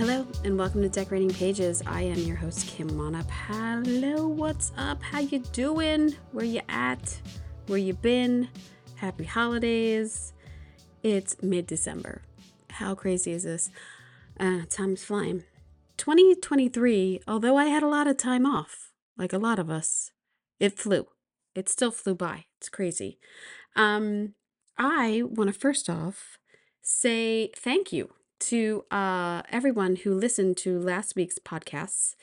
Hello and welcome to Decorating Pages. I am your host Kim Wannop. Hello, what's up? How you doing? Where you at? Where you been? Happy holidays. It's mid-December. How crazy is this? Uh, time's flying. 2023, although I had a lot of time off, like a lot of us, it flew. It still flew by. It's crazy. Um, I want to first off say thank you to uh, everyone who listened to last week's podcasts.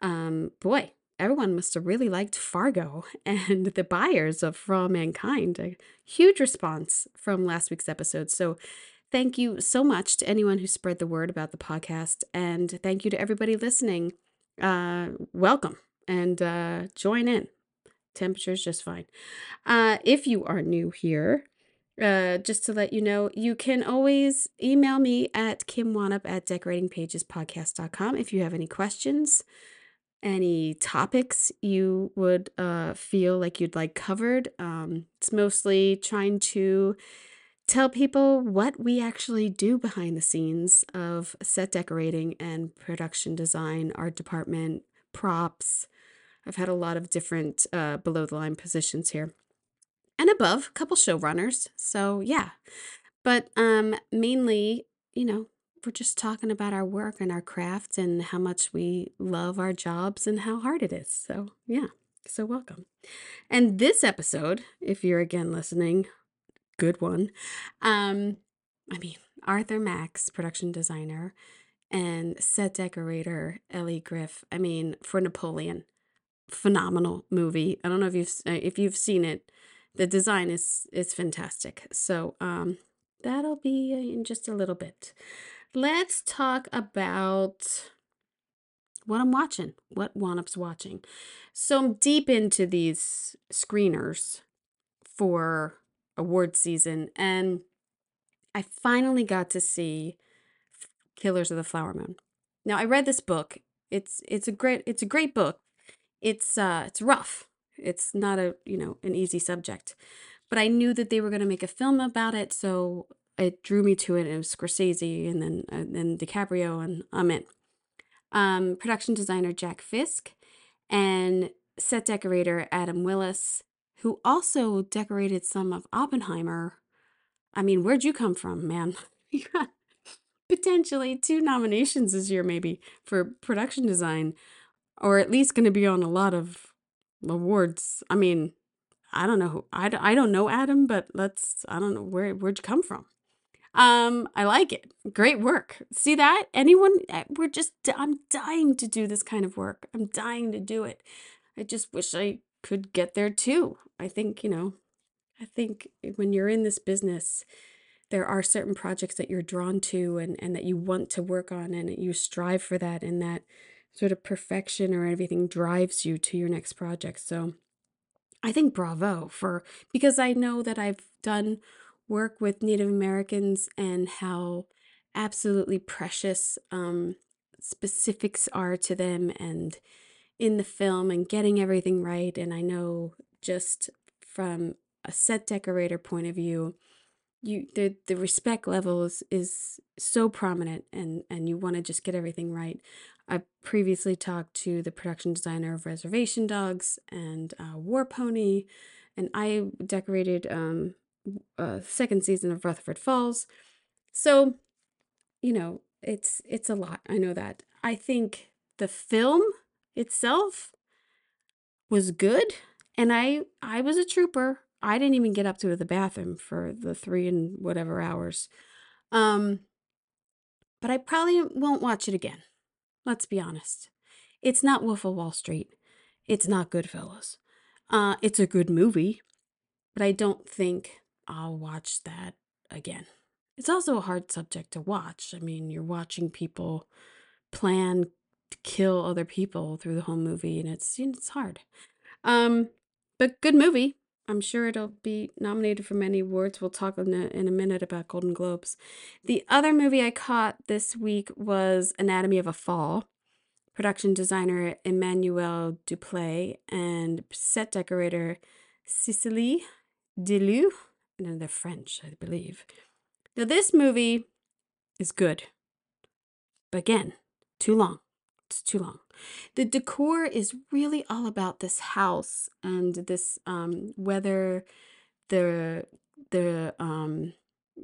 Um, boy, everyone must have really liked Fargo and the buyers of All Mankind. A huge response from last week's episode. So, thank you so much to anyone who spread the word about the podcast. And thank you to everybody listening. Uh, welcome and uh, join in. Temperature's just fine. Uh, if you are new here, uh, just to let you know, you can always email me at kimwanup at decoratingpagespodcast.com if you have any questions, any topics you would uh, feel like you'd like covered. Um, it's mostly trying to tell people what we actually do behind the scenes of set decorating and production design, art department, props. I've had a lot of different uh, below the line positions here and above, a couple showrunners. So yeah, but um, mainly, you know, we're just talking about our work and our craft and how much we love our jobs and how hard it is. So yeah, so welcome. And this episode, if you're again listening, good one. Um, I mean, Arthur Max, production designer, and set decorator Elli Griff. I mean, for Napoleon, phenomenal movie. I don't know if you've if you've seen it the design is is fantastic. So um, that'll be in just a little bit. Let's talk about what I'm watching, what Wannop's watching. So I'm deep into these screeners for award season, and I finally got to see Killers of the Flower Moon. Now I read this book. It's it's a great it's a great book. It's uh it's rough. It's not a, you know, an easy subject. But I knew that they were going to make a film about it, so it drew me to it. It was Scorsese and then and then DiCaprio, and I'm in. Um, production designer Jack Fisk and set decorator Adam Willis, who also decorated some of Oppenheimer. I mean, where'd you come from, man? you got potentially two nominations this year, maybe for production design, or at least going to be on a lot of awards. I mean, I don't know who I, I don't know Adam, but let's I don't know where where'd you come from. Um, I like it. Great work. See that? Anyone eh, we're just I'm dying to do this kind of work. I'm dying to do it. I just wish I could get there too. I think, you know, I think when you're in this business, there are certain projects that you're drawn to and, and that you want to work on and you strive for that and that sort of perfection or everything drives you to your next project. So I think bravo for because I know that I've done work with Native Americans and how absolutely precious um, specifics are to them and in the film and getting everything right. And I know just from a set decorator point of view, you the the respect level is, is so prominent and and you want to just get everything right I previously talked to the production designer of Reservation Dogs and uh, War Pony, and I decorated um, a second season of Rutherford Falls. So, you know, it's it's a lot. I know that. I think the film itself was good, and I I was a trooper. I didn't even get up to the bathroom for the three and whatever hours. Um, but I probably won't watch it again. Let's be honest. It's not Wolf of Wall Street. It's not Goodfellas. Uh, it's a good movie, but I don't think I'll watch that again. It's also a hard subject to watch. I mean, you're watching people plan to kill other people through the whole movie, and it's it's hard. Um, but good movie. I'm sure it'll be nominated for many awards. We'll talk in a, in a minute about Golden Globes. The other movie I caught this week was Anatomy of a Fall. Production designer Emmanuel Duplay and set decorator Cicely Deleu. And they're French, I believe. Now, this movie is good. But again, too long. It's too long. The decor is really all about this house and this um whether the the um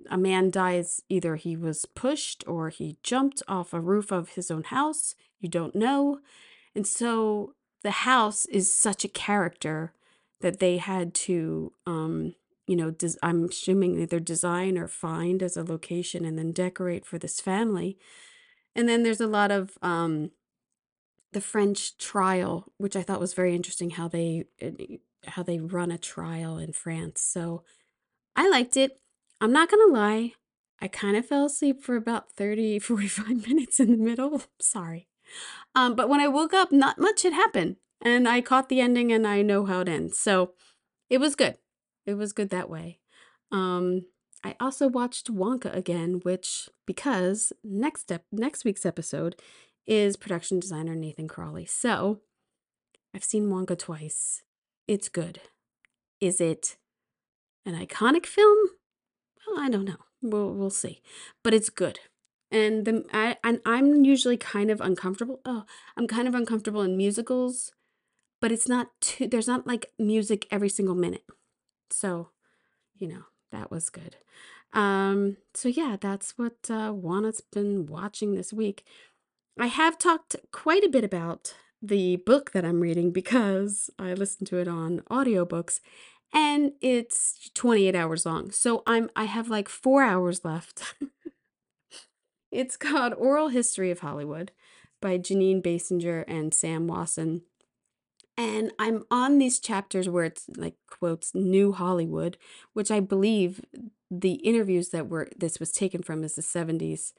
a man dies either he was pushed or he jumped off a roof of his own house, you don't know. And so the house is such a character that they had to um you know, des- I'm assuming either design or find as a location and then decorate for this family. And then there's a lot of um the French trial, which I thought was very interesting how they eh, how they run a trial in France. So I liked it. I'm not going to lie. I kind of fell asleep for about 30 45 minutes in the middle. Sorry. Um, but when I woke up, not much had happened. And I caught the ending and I know how it ends. So it was good. It was good that way. Um, I also watched Wonka again, which because next step next week's episode is production designer Nathan Crowley. So I've seen Wonka twice. It's good. Is it an iconic film? Well, I don't know. We'll we'll see. But it's good. And the I and I'm usually kind of uncomfortable. Oh, I'm kind of uncomfortable in musicals, but it's not too there's not like music every single minute. So, you know, that was good. Um, so yeah, that's what uh Juana's been watching this week. I have talked quite a bit about the book that I'm reading because I listened to it on audiobooks and it's 28 hours long. So I'm I have like 4 hours left. it's called Oral History of Hollywood by Jeanine Basinger and Sam Wasson. And I'm on these chapters where it's like quotes new Hollywood, which I believe the interviews that were this was taken from is the 70s.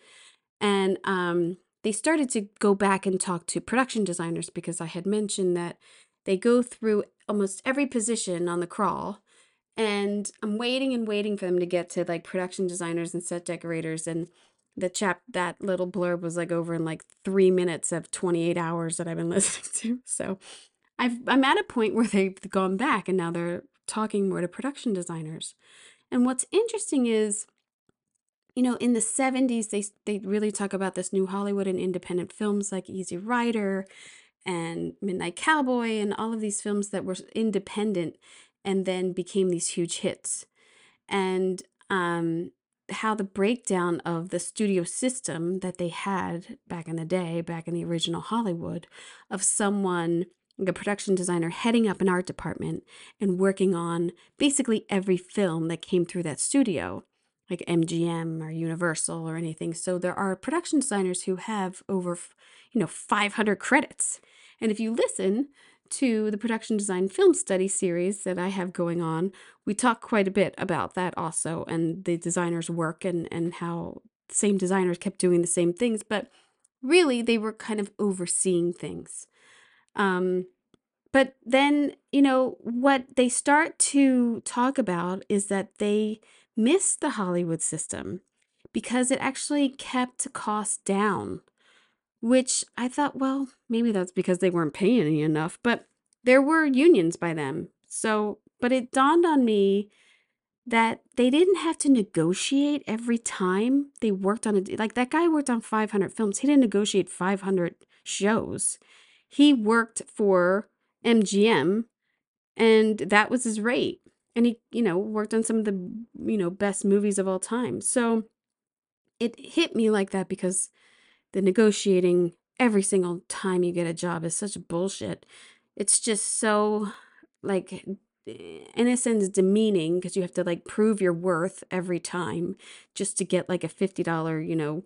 And um they started to go back and talk to production designers because I had mentioned that they go through almost every position on the crawl. And I'm waiting and waiting for them to get to like production designers and set decorators. And the chap, that little blurb was like over in like three minutes of 28 hours that I've been listening to. So I've, I'm at a point where they've gone back and now they're talking more to production designers. And what's interesting is you know, in the 70s, they, they really talk about this new Hollywood and independent films like Easy Rider and Midnight Cowboy and all of these films that were independent and then became these huge hits. And um, how the breakdown of the studio system that they had back in the day, back in the original Hollywood, of someone, like a production designer, heading up an art department and working on basically every film that came through that studio like MGM or Universal or anything. So there are production designers who have over, you know, 500 credits. And if you listen to the production design film study series that I have going on, we talk quite a bit about that also and the designers' work and and how same designers kept doing the same things, but really they were kind of overseeing things. Um but then, you know, what they start to talk about is that they missed the Hollywood system because it actually kept costs down, which I thought, well, maybe that's because they weren't paying enough, but there were unions by them. So, but it dawned on me that they didn't have to negotiate every time they worked on it. Like that guy worked on 500 films. He didn't negotiate 500 shows. He worked for MGM and that was his rate. And he, you know, worked on some of the, you know, best movies of all time. So it hit me like that because the negotiating every single time you get a job is such bullshit. It's just so like in a sense demeaning because you have to like prove your worth every time just to get like a $50 you know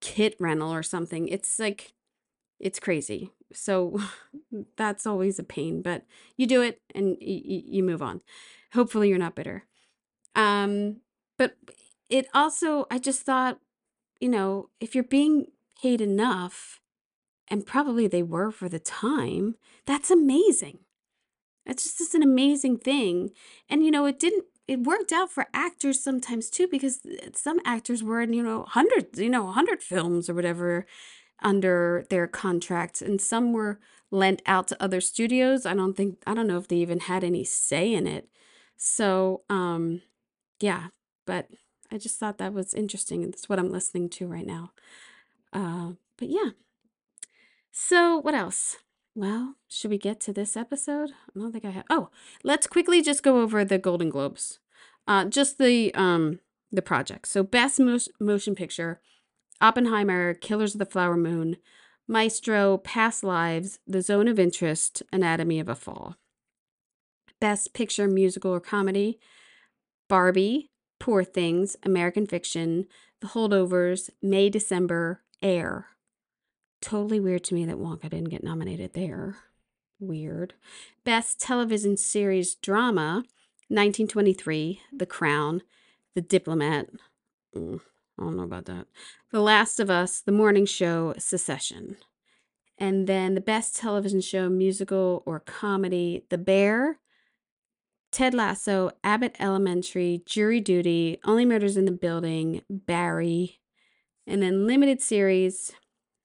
kit rental or something it's like it's crazy so that's always a pain but you do it and y- you move on. Hopefully you're not bitter. Um but it also i just thought you know if you're being paid enough and probably they were for the time that's amazing. That's just an amazing thing. And you know, it didn't it worked out for actors sometimes too because some actors were in, you know, hundreds, you know, 100 films or whatever under their contracts and some were lent out to other studios. I don't think I don't know if they even had any say in it. So, um yeah, but I just thought that was interesting and that's what I'm listening to right now. Uh but yeah. So, what else? Well, should we get to this episode? I don't think I have. Oh, let's quickly just go over the Golden Globes. Uh, just the um the project. So, best mo- motion picture: Oppenheimer, Killers of the Flower Moon, Maestro, Past Lives, The Zone of Interest, Anatomy of a Fall. Best picture: musical or comedy: Barbie, Poor Things, American Fiction, The Holdovers, May December, Air totally weird to me that Wonka didn't get nominated there. Weird. Best Television Series Drama 1923, The Crown, The Diplomat. Mm, I don't know about that. The Last of Us, The Morning Show, Succession. And then the best television show, musical or comedy, The Bear, Ted Lasso, Abbott Elementary, Jury Duty, Only Murders in the Building, Barry, and then limited series,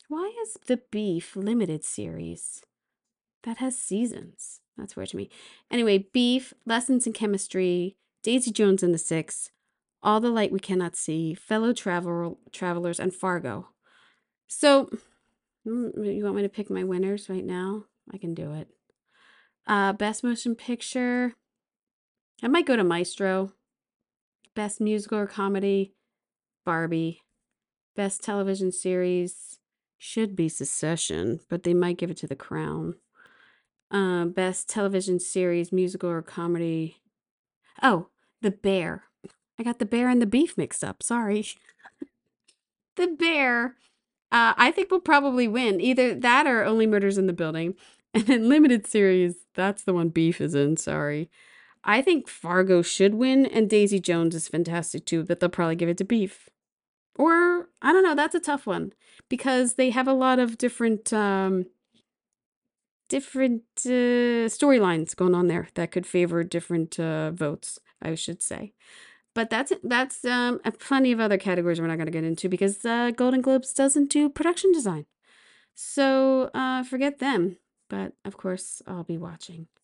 why is the Beef limited series? That has seasons. That's weird to me. Anyway, Beef, Lessons in Chemistry, Daisy Jones and the Six, All the Light We Cannot See, Fellow Travel Travelers, and Fargo. So, mm, you want me to pick my winners right now? I can do it. Uh, Best Motion Picture. I might go to Maestro. Best Musical or Comedy, Barbie. Best Television Series, should be Succession, but they might give it to The Crown. Uh, best television series, musical or comedy. Oh, The Bear. I got The Bear and the Beef mixed up. Sorry. the Bear, uh, I think will probably win. Either that or Only Murders in the Building. And then limited series, that's the one Beef is in. Sorry. I think Fargo should win, and Daisy Jones is fantastic too, but they'll probably give it to Beef. Or I don't know, that's a tough one because they have a lot of different um different uh, storylines going on there that could favor different uh, votes, I should say. But that's that's um plenty of other categories we're not going to get into because uh, Golden Globes doesn't do production design. So uh, forget them. But of course, I'll be watching.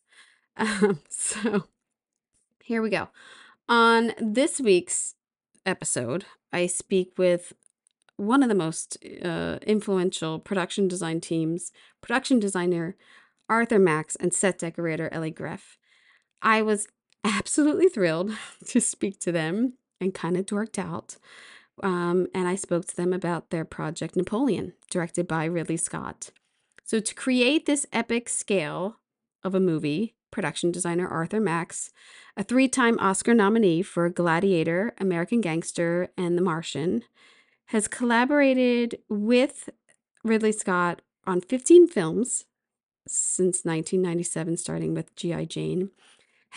Um, so here we go. On this week's episode, I speak with one of the most uh, influential production design teams, production designer Arthur Max, and set decorator Elli Griff. I was absolutely thrilled to speak to them and kind of dorked out. Um, and I spoke to them about their project Napoleon, directed by Ridley Scott. So, to create this epic scale of a movie, production designer Arthur Max, a three time Oscar nominee for Gladiator, American Gangster, and The Martian, has collaborated with Ridley Scott on 15 films since 1997, starting with G.I. Jane,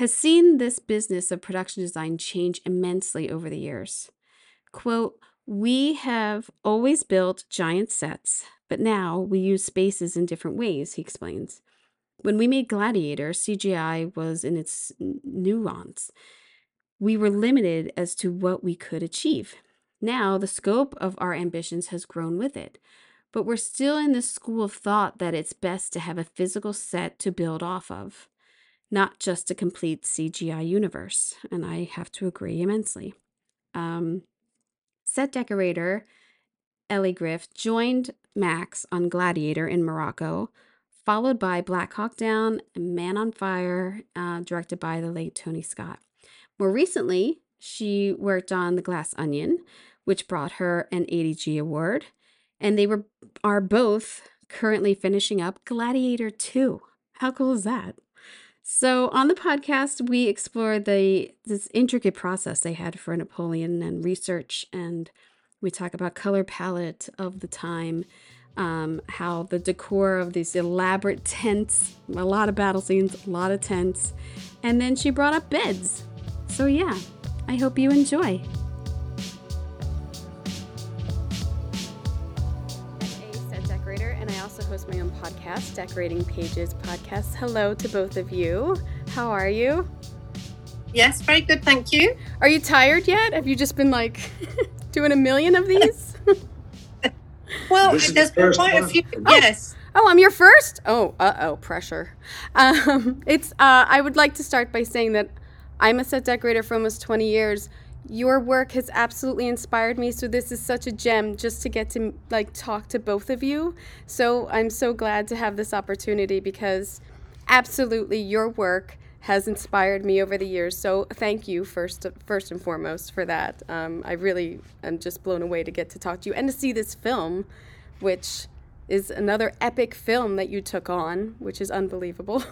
has seen this business of production design change immensely over the years. Quote, we have always built giant sets, but now we use spaces in different ways, he explains. When we made Gladiator, CGI was in its nuance. We were limited as to what we could achieve. Now, the scope of our ambitions has grown with it, but we're still in this school of thought that it's best to have a physical set to build off of, not just a complete CGI universe. And I have to agree immensely. Um, set decorator Elli Griff joined Max on Gladiator in Morocco, followed by Black Hawk Down and Man on Fire, uh, directed by the late Tony Scott. More recently, she worked on The Glass Onion, which brought her an ADG award, and they were are both currently finishing up Gladiator 2. How cool is that? So on the podcast, we explore the this intricate process they had for Napoleon and research, and we talk about color palette of the time, um, how the decor of these elaborate tents, a lot of battle scenes, a lot of tents, and then she brought up beds. So yeah, I hope you enjoy. Host my own podcast, Decorating Pages Podcast. Hello to both of you. How are you? Yes, very good, thank you. Are you tired yet? Have you just been like doing a million of these? well, this there's been quite one. a few. Oh. Yes. Oh, I'm your first? Oh, uh oh, pressure. Um, it's. Uh, I would like to start by saying that I'm a set decorator for almost 20 years your work has absolutely inspired me so this is such a gem just to get to like talk to both of you. So i'm so glad to have this opportunity because absolutely your work has inspired me over the years. So thank you first first and foremost for that. Um, i really am just blown away to get to talk to you and to see this film which is another epic film that you took on which is unbelievable.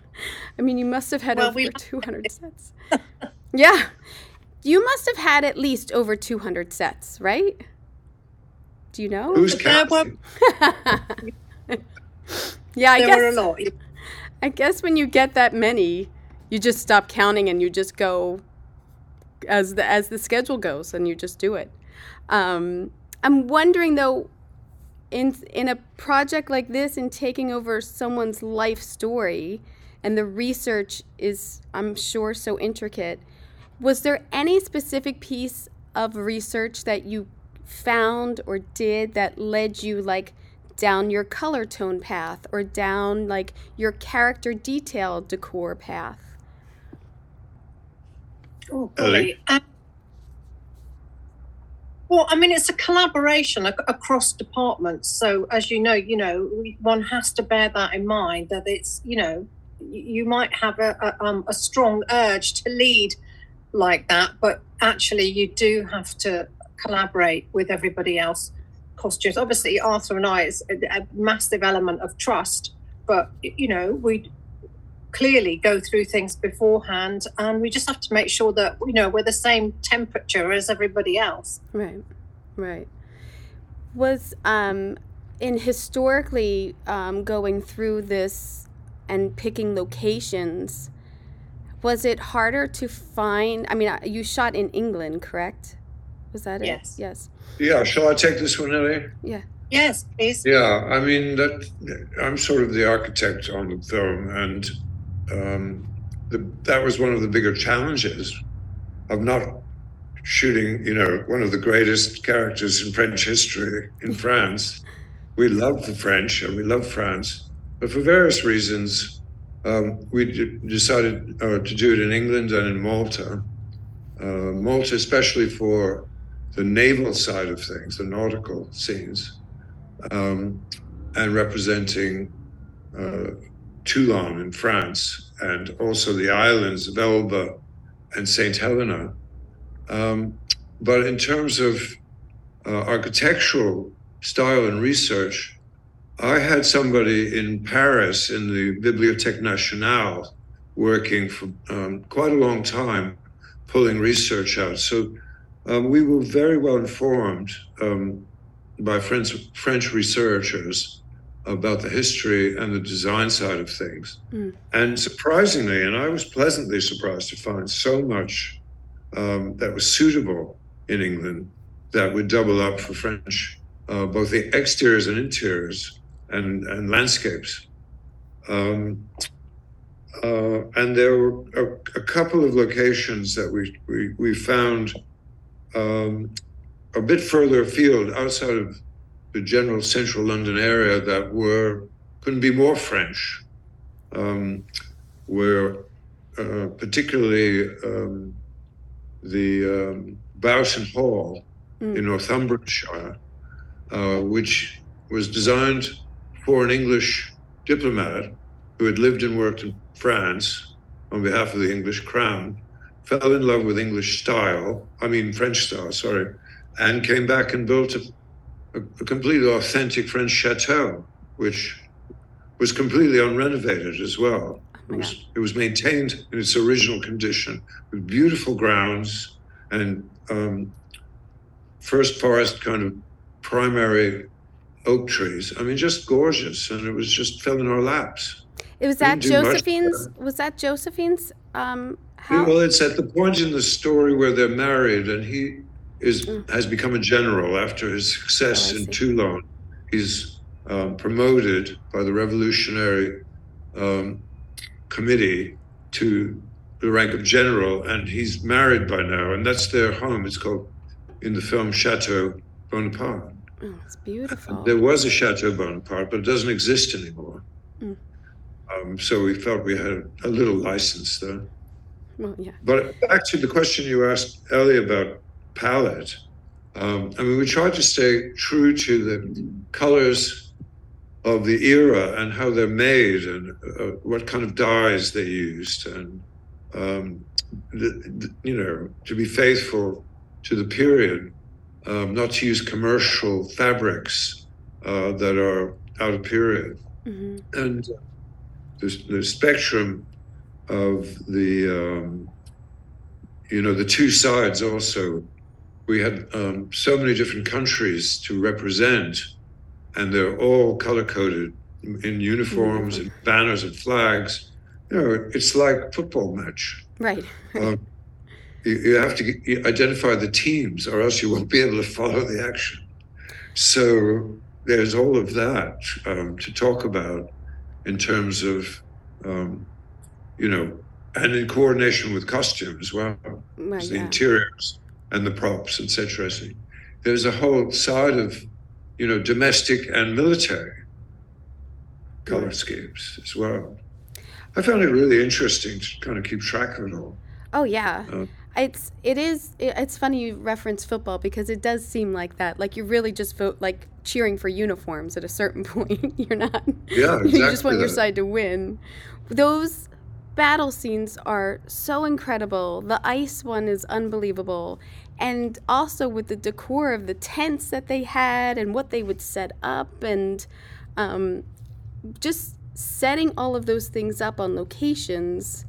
I mean you must have had well, over we- 200 sets. Yeah you must have had at least over 200 sets, right? Do you know? Who's counting? yeah, I there guess. Were a lot. I guess when you get that many, you just stop counting and you just go as the as the schedule goes, and you just do it. Um, I'm wondering though, in in a project like this, in taking over someone's life story, and the research is, I'm sure, so intricate was there any specific piece of research that you found or did that led you like down your color tone path or down like your character detail decor path? Oh, boy. Um, well, I mean, it's a collaboration across departments. So, as you know, you know, one has to bear that in mind that it's, you know, you might have a, a, um, a strong urge to lead like that, but actually you do have to collaborate with everybody else. Costumes, obviously, Arthur and I is a massive element of trust, but you know we clearly go through things beforehand, and we just have to make sure that you know we're the same temperature as everybody else. Right, right. Was um in historically um, going through this and picking locations was it harder to find? I mean, uh, you shot in England, correct? Was that yes. it? Yes. Yeah. Shall I take this one, Elli? Yeah. Yes, please. Yeah. I mean, that I'm sort of the architect on the film, and um, the, that was one of the bigger challenges of not shooting. You know, one of the greatest characters in French history in France. We love the French and we love France, but for various reasons um, we d- decided uh, to do it in England and in Malta. Uh, Malta, especially for the naval side of things, the nautical scenes, um, and representing uh, Toulon in France, and also the islands of Elba and St. Helena. Um, but in terms of uh, architectural style and research, I had somebody in Paris in the Bibliothèque Nationale working for um, quite a long time, pulling research out. So um, we were very well informed um, by French, French researchers about the history and the design side of things. Mm. And surprisingly, and I was pleasantly surprised to find so much um, that was suitable in England that would double up for French, uh, both the exteriors and interiors and, and landscapes. Um, uh, and there were a, a, couple of locations that we, we, we found um, a bit further afield outside of the general central London area that were couldn't be more French, um, where uh, particularly um, the um, Boughton Hall mm. in Northumberlandshire uh, which was designed for an English diplomat who had lived and worked in France on behalf of the English crown, fell in love with English style, I mean French style, sorry, and came back and built a, a, a completely authentic French chateau, which was completely unrenovated as well. Oh It was, it was maintained in its original condition with beautiful grounds and um, first forest kind of primary oak trees. I mean, just gorgeous. And it was just fell in our laps. It was that didn't do much Josephine's. Was that Josephine's? Um, how? Well, it's at the point in the story where they're married and he is Mm. has become a general after his success Oh, in. Toulon. He's um, promoted by the Revolutionary um, Committee to the rank of general, and he's married by now, and that's their home. It's called in the film Chateau Bonaparte. Oh, it's beautiful. There was a Chateau Bonaparte, but it doesn't exist anymore. Mm. Um, so we felt we had a little license there. well, yeah. But actually, the question you asked Elli about palette. Um, I mean, we tried to stay true to the colors of the era and how they're made and uh, what kind of dyes they used, and um, the, the, you know, to be faithful to the period, um, not to use commercial fabrics uh, that are out of period. Hmm and the, the spectrum of the um, you know the two sides also. We had um, so many different countries to represent and they're all color coded in uniforms and banners and flags. You know it's like football match. Right. um, you, you have to get, you identify the teams or else you won't be able to follow the action so there's all of that um, to talk about in terms of um, you know and in coordination with costume as well Right. the Yeah. interiors and the props etc so there's a whole side of you know domestic and military color Right. schemes as well i found it really interesting to kind of keep track of it all Oh yeah. Uh, it's it is it's funny you reference football because it does seem like that. Like you're really just vote like cheering for uniforms at a certain point. you're not. Yeah, exactly you just want your side to win. Those battle scenes are so incredible. The ice one is unbelievable. And also with the decor of the tents that they had and what they would set up and um, just setting all of those things up on locations.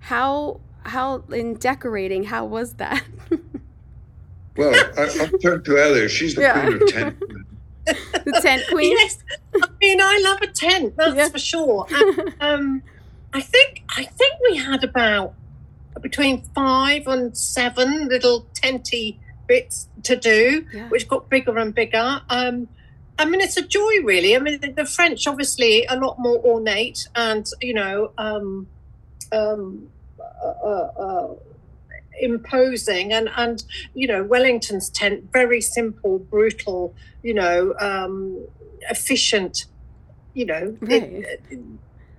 How how in decorating, how was that? Well, I, I'll turn to Elli. She's the Yeah. queen of tent. the tent queen? Yes, I mean I love a tent, that's Yeah. for sure. And, um, I think I think we had about between five and seven little tenty bits to do, Yeah. which got bigger and bigger. Um, I mean, it's a joy, really. I mean, the, the French obviously a lot more ornate, and you know, um, um, Uh, uh, uh, imposing, and and you know, Wellington's tent very simple, brutal, you know, um, efficient, you know, it- Right.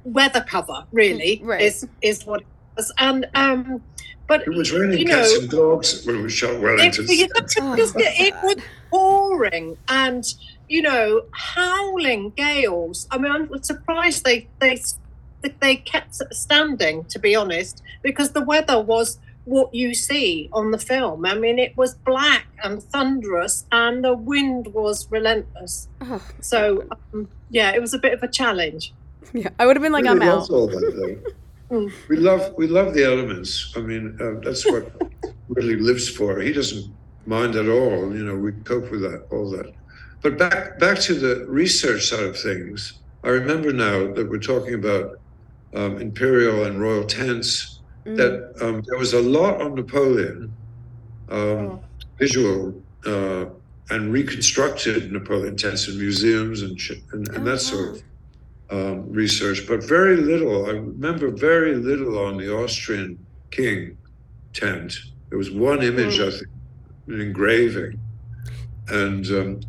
weather cover really mm, Right. is is what it was, and um, but It was raining you cats know, and dogs when we shot it, Wellington. it, Oh, it, it was God. pouring and you know howling gales. I mean, I'm surprised they they they kept standing. To be honest, because the weather was what you see on the film. I mean, it was black and thunderous, and the wind was relentless. Oh, So um, yeah, it was a bit of a challenge. yeah, I would have been like, Really I'm out. all that. Mm. we love we love the elements. I mean, uh, that's what really lives for. He doesn't mind at all. You know, we cope with that all that. But back back to the research side of things. I remember now that we're talking about um, imperial and royal tents. Mm. That um, there was a lot on Napoleon, um, Oh. visual uh, and reconstructed Napoleon tents in museums and sh- and, and Oh, that sort wow. of um, research, but very little. I remember very little on the Austrian king tent. There was one image, I think, an engraving, and um,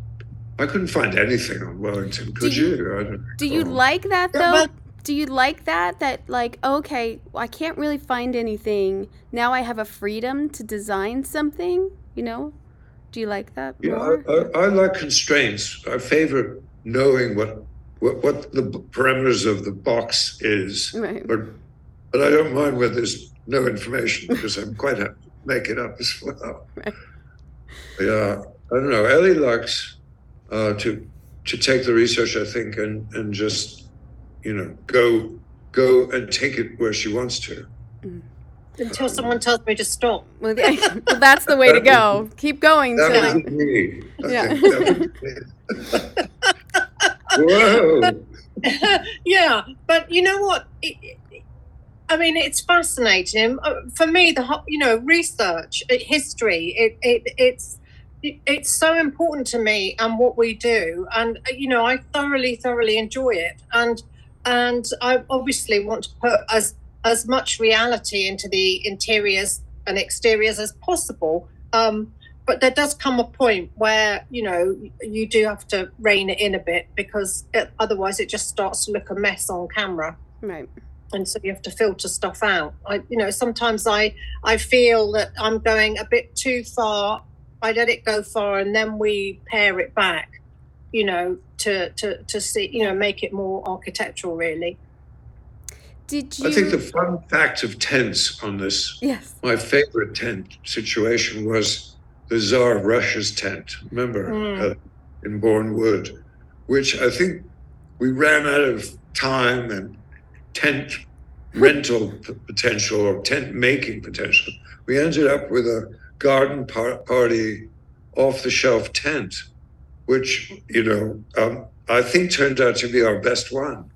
I couldn't find anything on Wellington. Could you- you? I don't Do you like that Yeah, though? Do you like that? That like, okay, I can't really find anything. Now I have a freedom to design something. You know, Do you like that Yeah. I, I, I like constraints. I favor knowing what, what what the parameters of the box is, Right. but but I don't mind where there's no information because I'm quite happy to make it up as well. Right. Yeah, I don't know. Elli likes uh, to to take the research, I think, and and just you know go go and take it where she wants to. Until someone tells me to stop. Well, yeah, that's the way to go. Keep going. That till- was me. I Yeah. think that was me. Whoa. yeah, but you know what? It, it- I mean, it's fascinating Uh, for me. The ho- you know research, uh, history. It, it it's it's so important to me and what we do, and uh, you know I thoroughly thoroughly enjoy it, and and I obviously want to put as as much reality into the interiors and exteriors as possible. Um, but there does come a point where you know you do have to rein it in a bit because it, otherwise it just starts to look a mess on camera Right. and so you have to filter stuff out i you know sometimes i i feel that i'm going a bit too far i let it go far and then we pare it back you know to to to see you know make it more architectural really Did you? I think the fun fact of tents on this, yes. my favorite tent situation was the Tsar of Russia's tent. Remember, Mm. uh, in Bourne Wood, which I think we ran out of time and tent rental p- potential or tent making potential. We ended up with a garden par- party off the shelf tent, which, you know, um, I think turned out to be our best one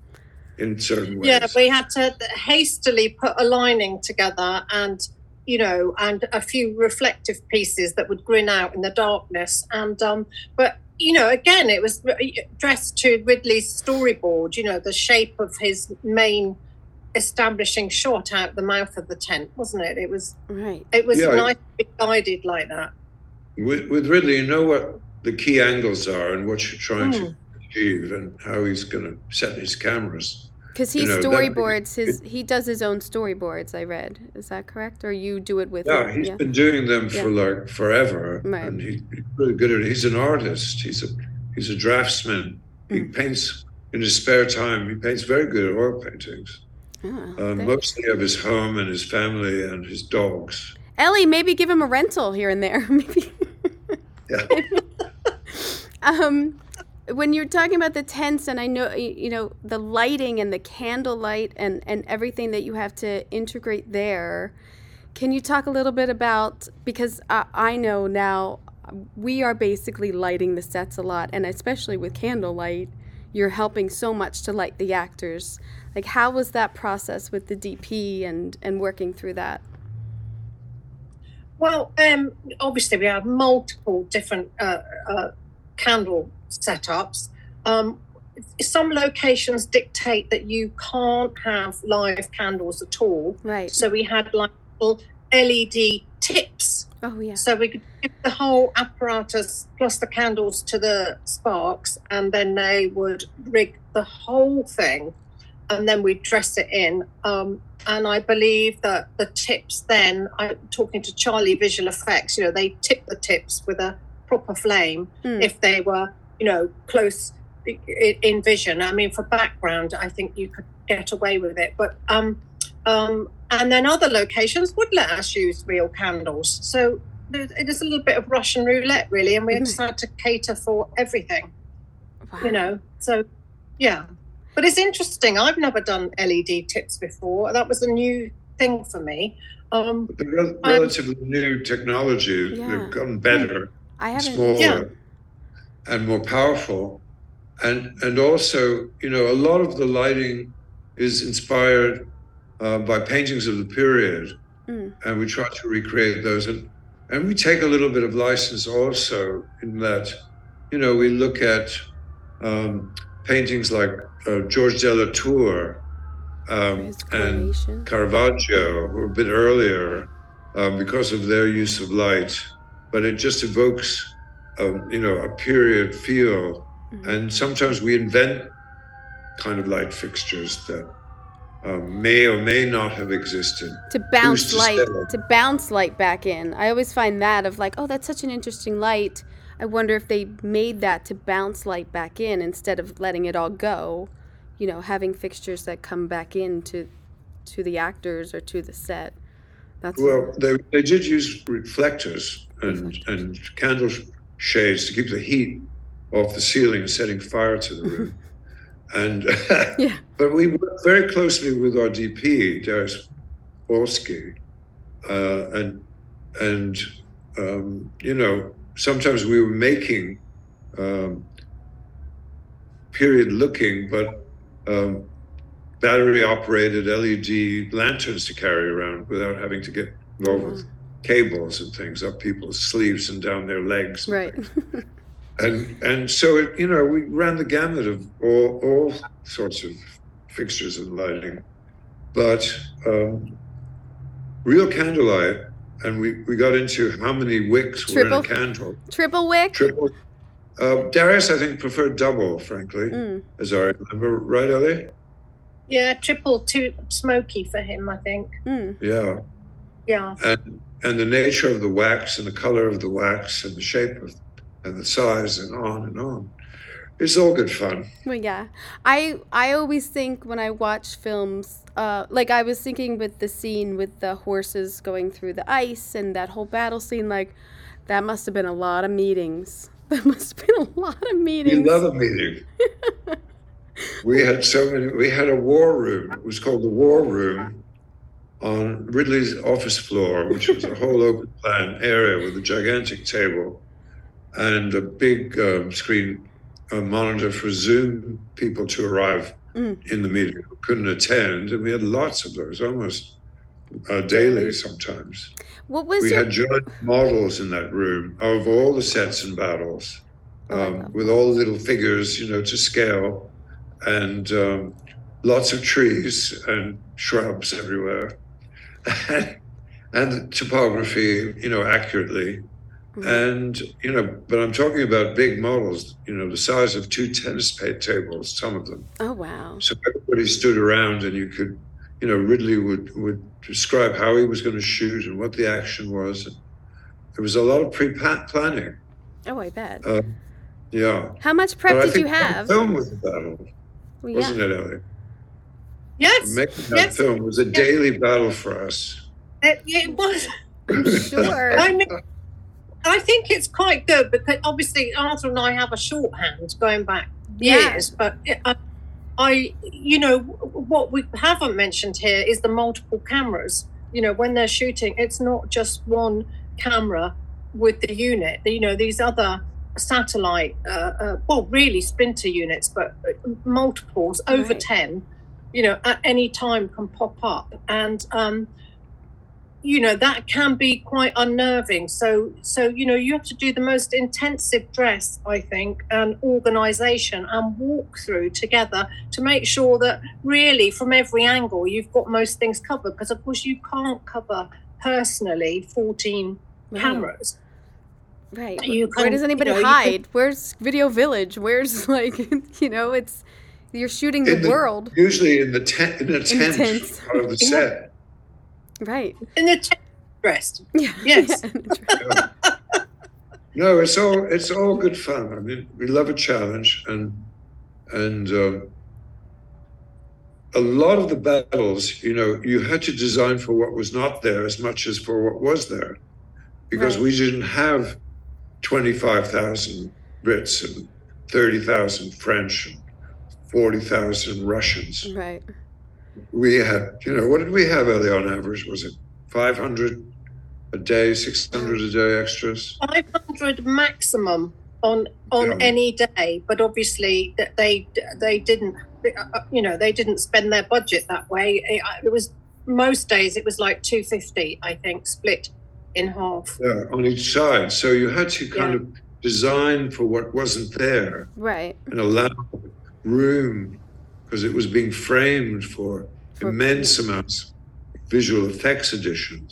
in certain ways. yeah we had to hastily put a lining together and you know and a few reflective pieces that would grin out in the darkness and um but you know again it was dressed to ridley's storyboard you know the shape of his main establishing shot out the mouth of the tent wasn't it it was Right. it was Yeah. nice to be guided like that With, with Ridley, you know what the key angles are and what you're trying Hmm. to achieve and how he's going to set his cameras. Because he You know, that- storyboards his. He does his own storyboards. I read. Is that correct? Or you do it with? Yeah, him? he's been doing them for like forever, Right. and he, he's really good at it. He's an artist. He's a he's a draftsman. He Mm. paints in his spare time. He paints very good oil paintings, Ah, um, mostly of his home and his family and his dogs. Elli, maybe give him a rental here and there. maybe. Yeah. um, when you're talking about the tents, and I know you know the lighting and the candlelight and and everything that you have to integrate there. Can you talk a little bit about because I, I know now we are basically lighting the sets a lot, and especially with candlelight, you're helping so much to light the actors. Like, how was that process with the DP and and working through that? Well, um, obviously we have multiple different uh, uh, candle setups. Um, some locations dictate that you can't have live candles at all. Right. So we had like little LED tips, Oh yeah. so we could give the whole apparatus plus the candles to the sparks, and then they would rig the whole thing, and then we'd dress it in. Um, and I believe that the tips then, I'm talking to Charlie Visual Effects, you know, they tip the tips with a proper flame Mm. if they were, you know, close i- i- in vision. I mean, for background, I think you could get away with it. But, um, um, and then other locations would let us use real candles. So it is a little bit of Russian roulette, really. And we just had to cater for everything, Wow. you know. So, yeah. But it's interesting. I've never done LED tips before. That was a new thing for me. Um, The rel- relatively new technology, Yeah. they've gotten better. I haven't. smaller Yeah. and more powerful and and also you know a lot of the lighting is inspired uh, by paintings of the period Mm. and we try to recreate those and and we take a little bit of license also in that you know we look at um, paintings like uh, George de la Tour um, and. Caravaggio, who are a bit earlier, um, because of their use of light, but it just evokes, um, you know, a period feel. Mhm. And sometimes we invent kind of light fixtures that um, may or may not have existed. To bounce to light, to bounce light back in. I always find that of like, oh, that's such an interesting light. I wonder if they made that to bounce light back in instead of letting it all go. You know, having fixtures that come back in to, to the actors or to the set. That's Well, they, they did use reflectors and, and candle shades to keep the heat off the ceiling and setting fire to the room. and Yeah. but we worked very closely with our DP, Dariusz Wolski, uh, and and um, you know sometimes we were making um, period looking, but um, battery operated LED lanterns to carry around without having to get involved with cables and things up people's sleeves and down their legs. and right. And and so it, you know we ran the gamut of all all sorts of fixtures and lighting, but um, real candlelight. And we, we got into how many wicks were in a candle. Triple wick. Triple. Uh, Dariusz, I think, preferred double, frankly, Mm. as I remember. Right, Elli? Yeah, triple too smoky for him, I think. Mm. Yeah. Yeah. and and the nature of the wax and the color of the wax and the shape of and the size and on and on it's all good fun Well, yeah. I I always think when I watch films, uh, like I was thinking with the scene with the horses going through the ice and that whole battle scene, like that must have been a lot of meetings. That must have been a lot of we meetings. love a meeting we had so many we had a war room it was called the war room on ridley's office floor which was a whole open plan area with a gigantic table and a big um, screen uh, monitor for zoom people to arrive Mm. in the meeting who couldn't attend. And we had lots of those almost uh, daily sometimes. What was we your had giant models in that room of all the sets and battles, Oh, um, love with all the little figures, you know, to scale, and um, lots of trees and shrubs everywhere, and the topography, you know, accurately. Mhm. And you know, but I'm talking about big models, you know, the size of two tennis tables, some of them. Oh wow. So everybody stood around, and you could, you know, Ridley would would describe how he was going to shoot and what the action was. And there was a lot of pre-planning. Oh, I bet. Uh, yeah. How much prep did you the have? Film was a battle, Well, wasn't yeah. it, Elli? Yes. Making that Yes. film was a daily battle for us. It, it was. I'm sure. I mean, I think it's quite good because obviously Arthur and I have a shorthand going back Yeah. years, but I, I, you know, what we haven't mentioned here is the multiple cameras. You know, when they're shooting, it's not just one camera with the unit. You know, these other satellite, uh, uh, well, really splinter units, but uh, multiples over Right. 10, you know, at any time can pop up. And, um, you know that can be quite unnerving so so you know you have to do the most intensive dress i think and organization and walk through together to make sure that really from every angle you've got most things covered because of course you can't cover personally 14 Right. cameras Right. You Where does anybody you know, hide? Where's Video Village? Where's like you know, it's you're shooting the In the- world. Usually in the tent, in a tent tents. part of the set. Right. in the tent dressed Yeah. Yes. Yeah. No, it's all it's all good fun. I mean, we love a challenge, and and um, a lot of the battles, you know, you had to design for what was not there as much as for what was there, because Right. we didn't have twenty five thousand Brits and thirty thousand French and forty thousand Russians. right. We had, you know, what did we have early on average? Was it five hundred a day, six hundred a day extras? 500 maximum on on Yeah. any day but obviously that they they didn't uh, you know they didn't spend their budget that way it, it was most days it was like 250 i think split in half Yeah, on each side. So you had to kind Yeah. of design for what wasn't there Right. and allow room because it was being framed for, For- immense amounts of visual effects additions.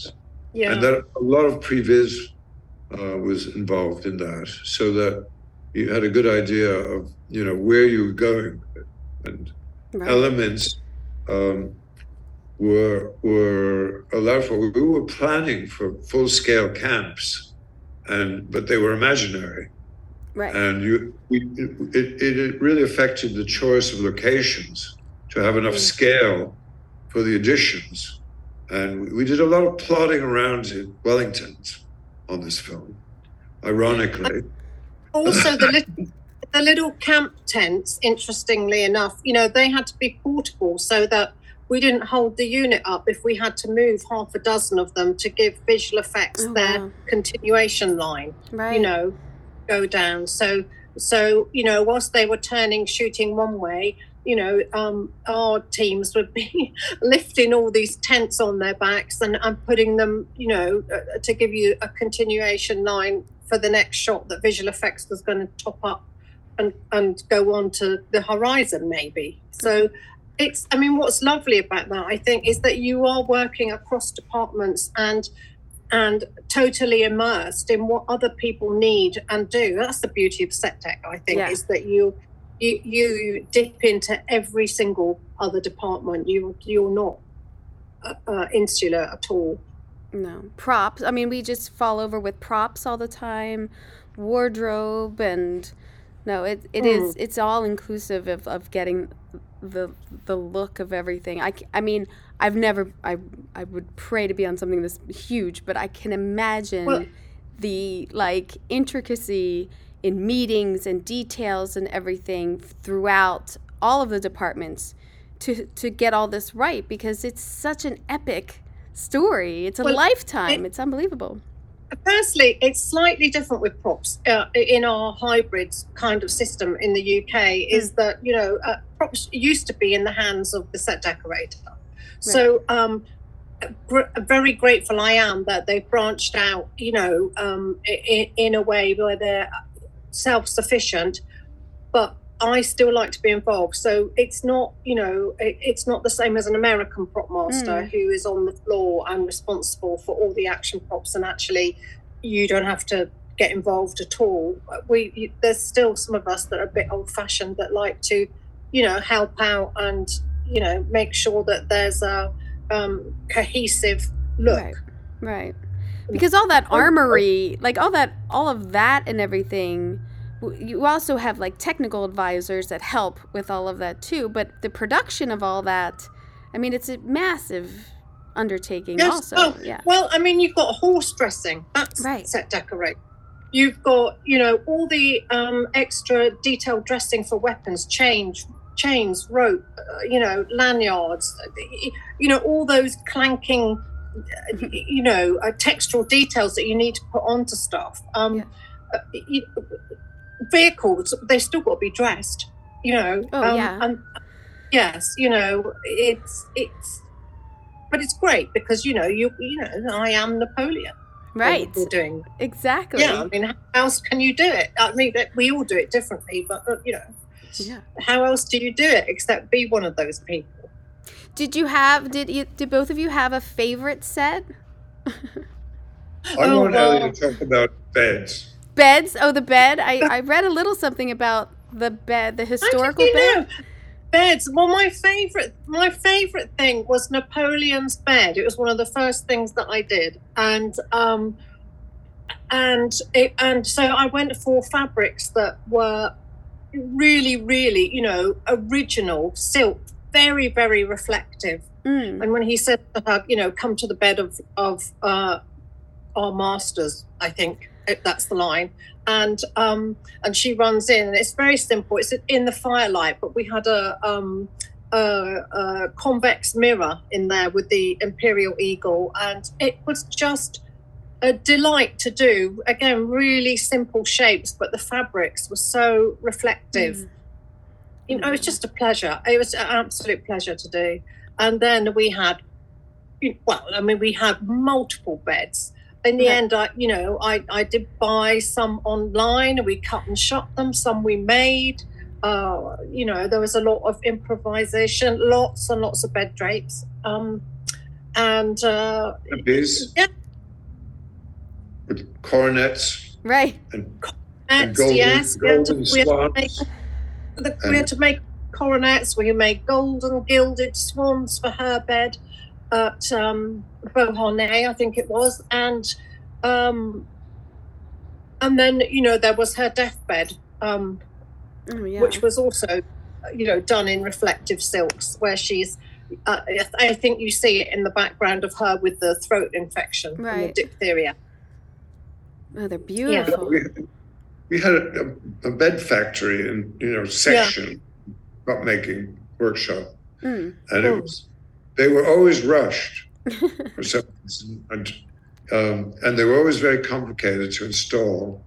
yeah And that a lot of previs uh, was involved in that so that you had a good idea of, you know, where you were going and Right. elements um, were were allowed for. We were planning for full scale camps, and but they were imaginary. Right. And you, we, it, it, it really affected the choice of locations to have enough Mm. scale for the additions. And we did a lot of plotting around in Wellingtons on this film, ironically. also the little the little camp tents interestingly enough you know they had to be portable so that we didn't hold the unit up if we had to move half a dozen of them to give visual effects Oh, their wow. continuation line right. you know go down. So so you know whilst they were turning shooting one way you know um our teams would be lifting all these tents on their backs and, and putting them you know uh, to give you a continuation line for the next shot that visual effects was going to top up and and go on to the horizon maybe. So it's i mean what's lovely about that i think is that you are working across departments and and totally immersed in what other people need and do that's the beauty of set dec i think Yeah. is that you you you dip into every single other department you you're not uh, uh, insular at all No. Props. I mean, we just fall over with props all the time, wardrobe and no, it, it is it's all inclusive of, of getting the the look of everything. I I mean, I've never I I would pray to be on something this huge, but I can imagine Well- the like intricacy in meetings and details and everything throughout all of the departments to to get all this right because it's such an epic story. It's a Well, lifetime. it- it's unbelievable. Personally, it's slightly different with props uh, in our hybrid kind of system in the UK. Is that you know uh, props used to be in the hands of the set decorator. So um, gr- very grateful I am that they've branched out. You know, um, in, in a way where they're self-sufficient, but I still like to be involved. So it's not, you know, it, it's not the same as an American prop master Mm. who is on the floor and responsible for all the action props, and actually, you don't have to get involved at all. We you, there's still some of us that are a bit old-fashioned that like to, you know, help out and you know make sure that there's a um, cohesive look. Right. Right. Because all that armory, like all that, all of that and everything, you also have like technical advisors that help with all of that too. But the production of all that, I mean, it's a massive undertaking Yes, also. oh, yeah. Well, I mean, you've got horse dressing. That's Right. set decorate. You've got, you know, all the um, extra detailed dressing for weapons, chains, chains, rope, uh, you know, lanyards, uh, you know, all those clanking, uh, you know, uh, textural details that you need to put onto stuff. Um, Yeah. uh, you, vehicles, they still got to be dressed, you know. Oh, um, yeah. And yes, you know, it's it's but it's great because you know you you know I am Napoleon. Right. We're doing. Exactly. Yeah, I mean, how else can you do it? I mean, we all do it differently, but you know, Yeah. how else do you do it except be one of those people? Did you have? Did you? Did both of you have a favorite set? I Oh, want well. Elli to talk about beds. Beds. Oh, the bed. I I read a little something about the bed, the historical bed. know? Beds. Well, my favorite, my favorite thing was Napoleon's bed. It was one of the first things that I did, and um, and it, and so I went for fabrics that were really, really, you know, original silk, very, very reflective. Mm. And when he said, uh, you know, come to the bed of of uh, our masters, I think that's the line. And um, and she runs in, and it's very simple. It's in the firelight, but we had a um, a, a convex mirror in there with the imperial eagle, and it was just a delight to do. Again, really simple shapes, but the fabrics were so reflective Mm. you know, it was just a pleasure. It was an absolute pleasure to do. And then we had, well, I mean, we had multiple beds. In the Right. end, I, you know, I, I did buy some online and we cut and shot them. Some we made. Uh, you know, there was a lot of improvisation, lots and lots of bed drapes. Um, and uh, A biz Yeah. With coronets Right. and, and that's, golden, yes, we had to, golden we had to make swans. the, we had to make coronets. We made golden gilded swans for her bed at um, Beauharnais, I think it was, and um, and then you know there was her deathbed, um, Oh, yeah. which was also you know done in reflective silks, where she's. Uh, I think you see it in the background of her with the throat infection and the diphtheria. Oh, they're beautiful. We, we had a, a bed factory and you know section, cup making workshop, Mm. and it Oh. was they were always rushed for some reason, and um, and they were always very complicated to install,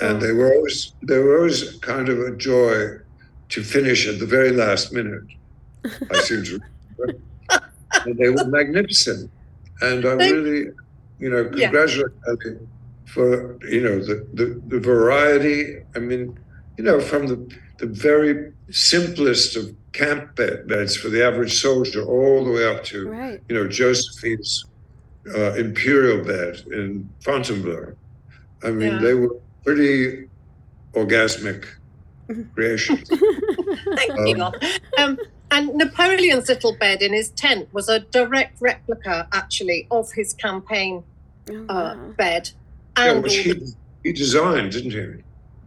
and Oh. they were always they were always kind of a joy to finish at the very last minute. I seem to remember. and they were magnificent, and I really, you know, congratulate Elli for you know the, the the variety. I mean, you know, from the the very simplest of camp bed, beds for the average soldier, all the way up to Right. you know Josephine's uh, imperial bed in Fontainebleau. I mean, Yeah. they were pretty orgasmic creations. Thank you. Um, Um, and Napoleon's little bed in his tent was a direct replica, actually, of his campaign Oh, uh, bed. Yeah, which he, he designed, didn't he?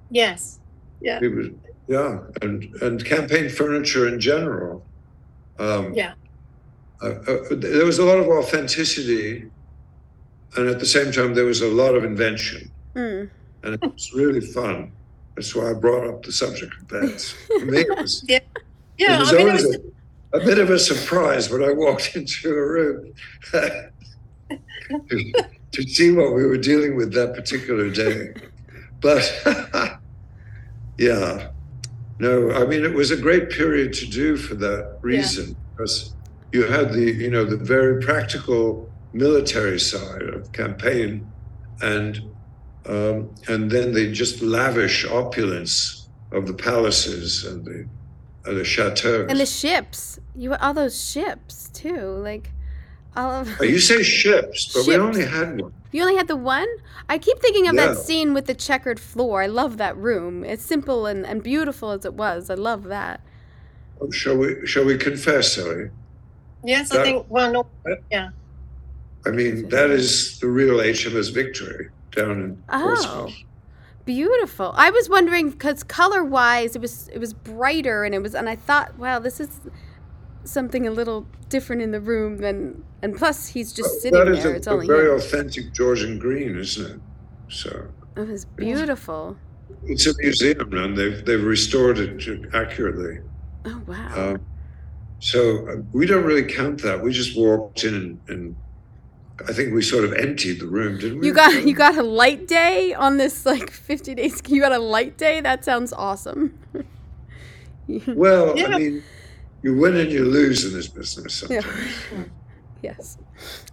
yes, yeah, He was, yeah, and and campaign furniture in general. Um, yeah, uh, uh, there was a lot of authenticity, and at the same time, there was a lot of invention, Mm. and it was really fun. That's why I brought up the subject of beds. For me, it was, yeah. it was I mean, it always was, a, a bit of a surprise when I walked into a room to, see what we were dealing with that particular day. But yeah, no, I mean, it was a great period to do for that reason because you had the, you know, the very practical military side of campaign and um, and then the just lavish opulence of the palaces and the and the chateaus. And the ships. You all those ships too. Like all of Oh, you say ships, but we only had one. You only had the one? I keep thinking of that scene with the checkered floor. I love that room. It's simple and, and beautiful as it was. I love that. Oh, shall we? Shall we confess, Elli? yes, I think, well, no, yeah. I mean, that is the real HMS Victory down in Oh. Portsmouth. Beautiful. I was wondering because color wise, it was it was brighter and it was and I thought, wow, this is something a little different in the room than and plus he's just sitting that is there. a, it's a only very him. authentic Georgian green, isn't it? So It was beautiful. it's a museum, and they've they've restored it accurately. Oh wow. Um, so uh, we don't really count that. We just walked in and, and I think we sort of emptied the room, didn't we? You got you got a light day on this like 50 days. You got a light day. That sounds awesome. Well, Yeah. I mean, you win and you lose in this business Yeah. yes.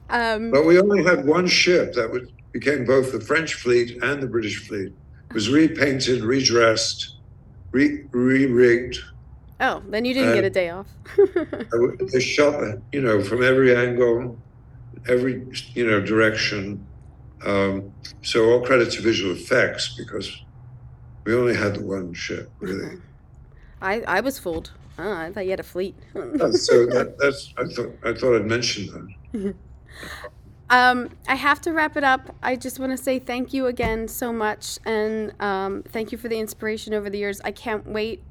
Um, But we only had one ship that was, became both the French fleet and the British fleet. It was repainted, redressed, re rigged. oh, then you didn't get a day off. They shot, you know, from every angle, every you know direction. Um, so all credit to visual effects because we only had the one ship, really. I I was fooled. I thought you had a fleet. Uh, so that, that's I thought I thought I'd mention that. Um, I have to wrap it up. I just want to say thank you again so much, and um, thank you for the inspiration over the years. I can't wait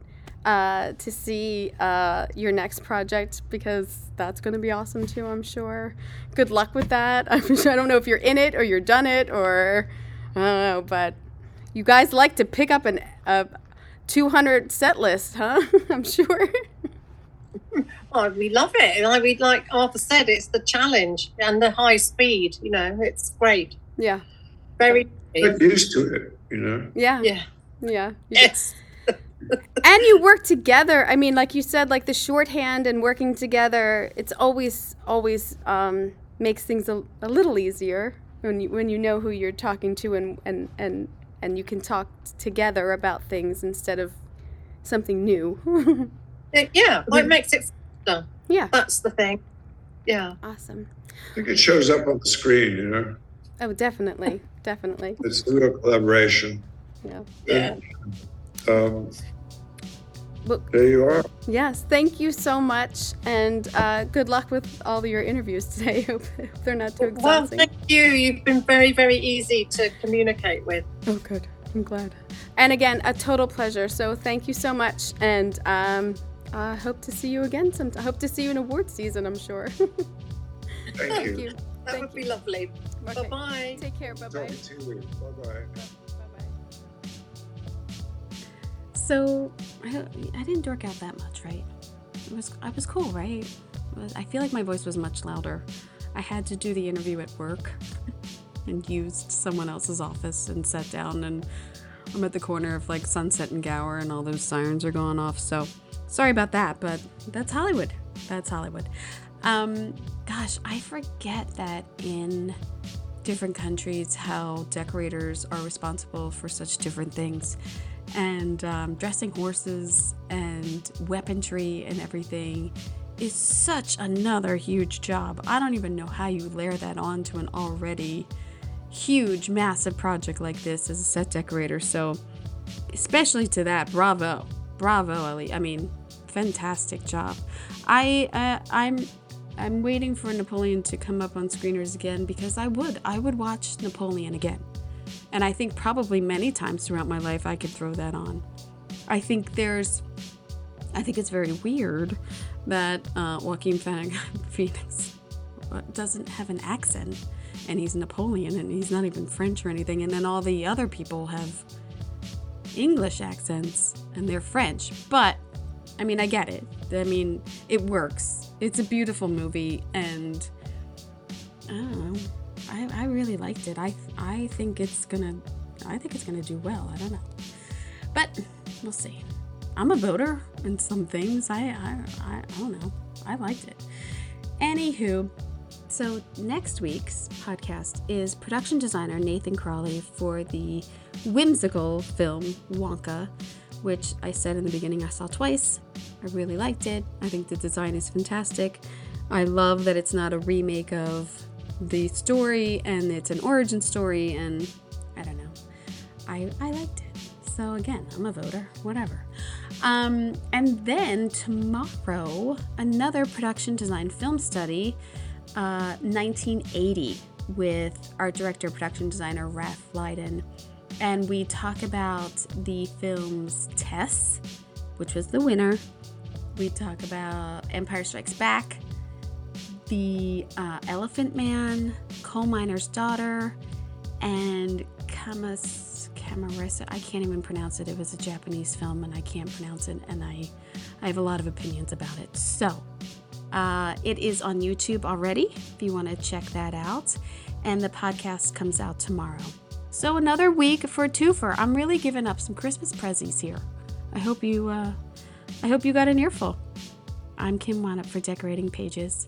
uh, to see uh, your next project because that's going to be awesome too. I'm sure. Good luck with that. I'm sure, I don't know if you're in it or you're done it or I don't know, but you guys like to pick up an a 200 set list, huh? I'm sure. oh, we love it. And I, we, like Arthur said, it's the challenge and the high speed, you know, it's great. yeah, Very, Get used to it, you know. yeah, yeah, yeah. yes. and you work together i mean like you said like the shorthand and working together it's always always um, makes things a, a little easier when you when you know who you're talking to and and and and you can talk t- together about things instead of something new It- yeah, well, it makes it faster. yeah That's the thing. Yeah. awesome I think it shows up on the screen, you know. oh definitely definitely It's a real collaboration. yeah Yeah. Um, Well, There you are. yes, thank you so much, and uh, good luck with all your interviews today. Hope they're not too exhausting. Well, exhausting. thank you. You've been very, very easy to communicate with. Oh, good. I'm glad. And again, a total pleasure. So thank you so much, and um, I hope to see you again. Some. I hope to see you in award season. I'm sure. Thank, thank you. you. That Thank would be you. lovely. Okay. Bye bye. Take care. Bye bye. Talking to you. Bye bye. So I, I didn't dork out that much, right? It was I was cool, right? I feel like my voice was much louder. I had to do the interview at work and used someone else's office and sat down and I'm at the corner of like Sunset and Gower and all those sirens are going off. So sorry about that, but that's Hollywood. That's Hollywood. Um, gosh, I forget that in different countries how decorators are responsible for such different things and um, dressing horses and weaponry and everything is such another huge job. I don't even know how you layer that on to an already huge massive project like this as a set decorator. So especially to that bravo bravo elli. I mean fantastic job. I uh, i'm i'm waiting for napoleon to come up on screeners again because i would i would watch napoleon again and I think probably many times throughout my life I could throw that on. I think there's, I think it's very weird that uh, Joaquin Phoenix doesn't have an accent and he's Napoleon and he's not even French or anything. And then all the other people have English accents and they're French. But I mean, I get it. I mean, it works. It's a beautiful movie and I don't know. I, I really liked it. I I think it's gonna I think it's gonna do well. I don't know, but we'll see. I'm a voter in some things. I I I, I don't know. I liked it. Anywho, so next week's podcast is production designer Nathan Crawley for the whimsical film Wonka, which I said in the beginning I saw twice. I really liked it. I think the design is fantastic. I love that it's not a remake of the story and it's an origin story and I don't know. I I liked it. So again, I'm a voter, whatever. Um, and then tomorrow, another production design film study, uh, 1980, with art director, production designer Raph Leiden. And we talk about the films Tess, which was the winner. We talk about Empire Strikes Back, the uh, Elephant Man, Coal Miner's Daughter, and Kamas Kamaresa. I can't even pronounce it. It was a Japanese film, and I can't pronounce it, and I, I have a lot of opinions about it. So, uh, it is on YouTube already. If you want to check that out, and the podcast comes out tomorrow. So another week for twofer. I'm really giving up some Christmas prezzies here. I hope you, uh, I hope you got an earful. I'm Kim Wannop for Decorating Pages.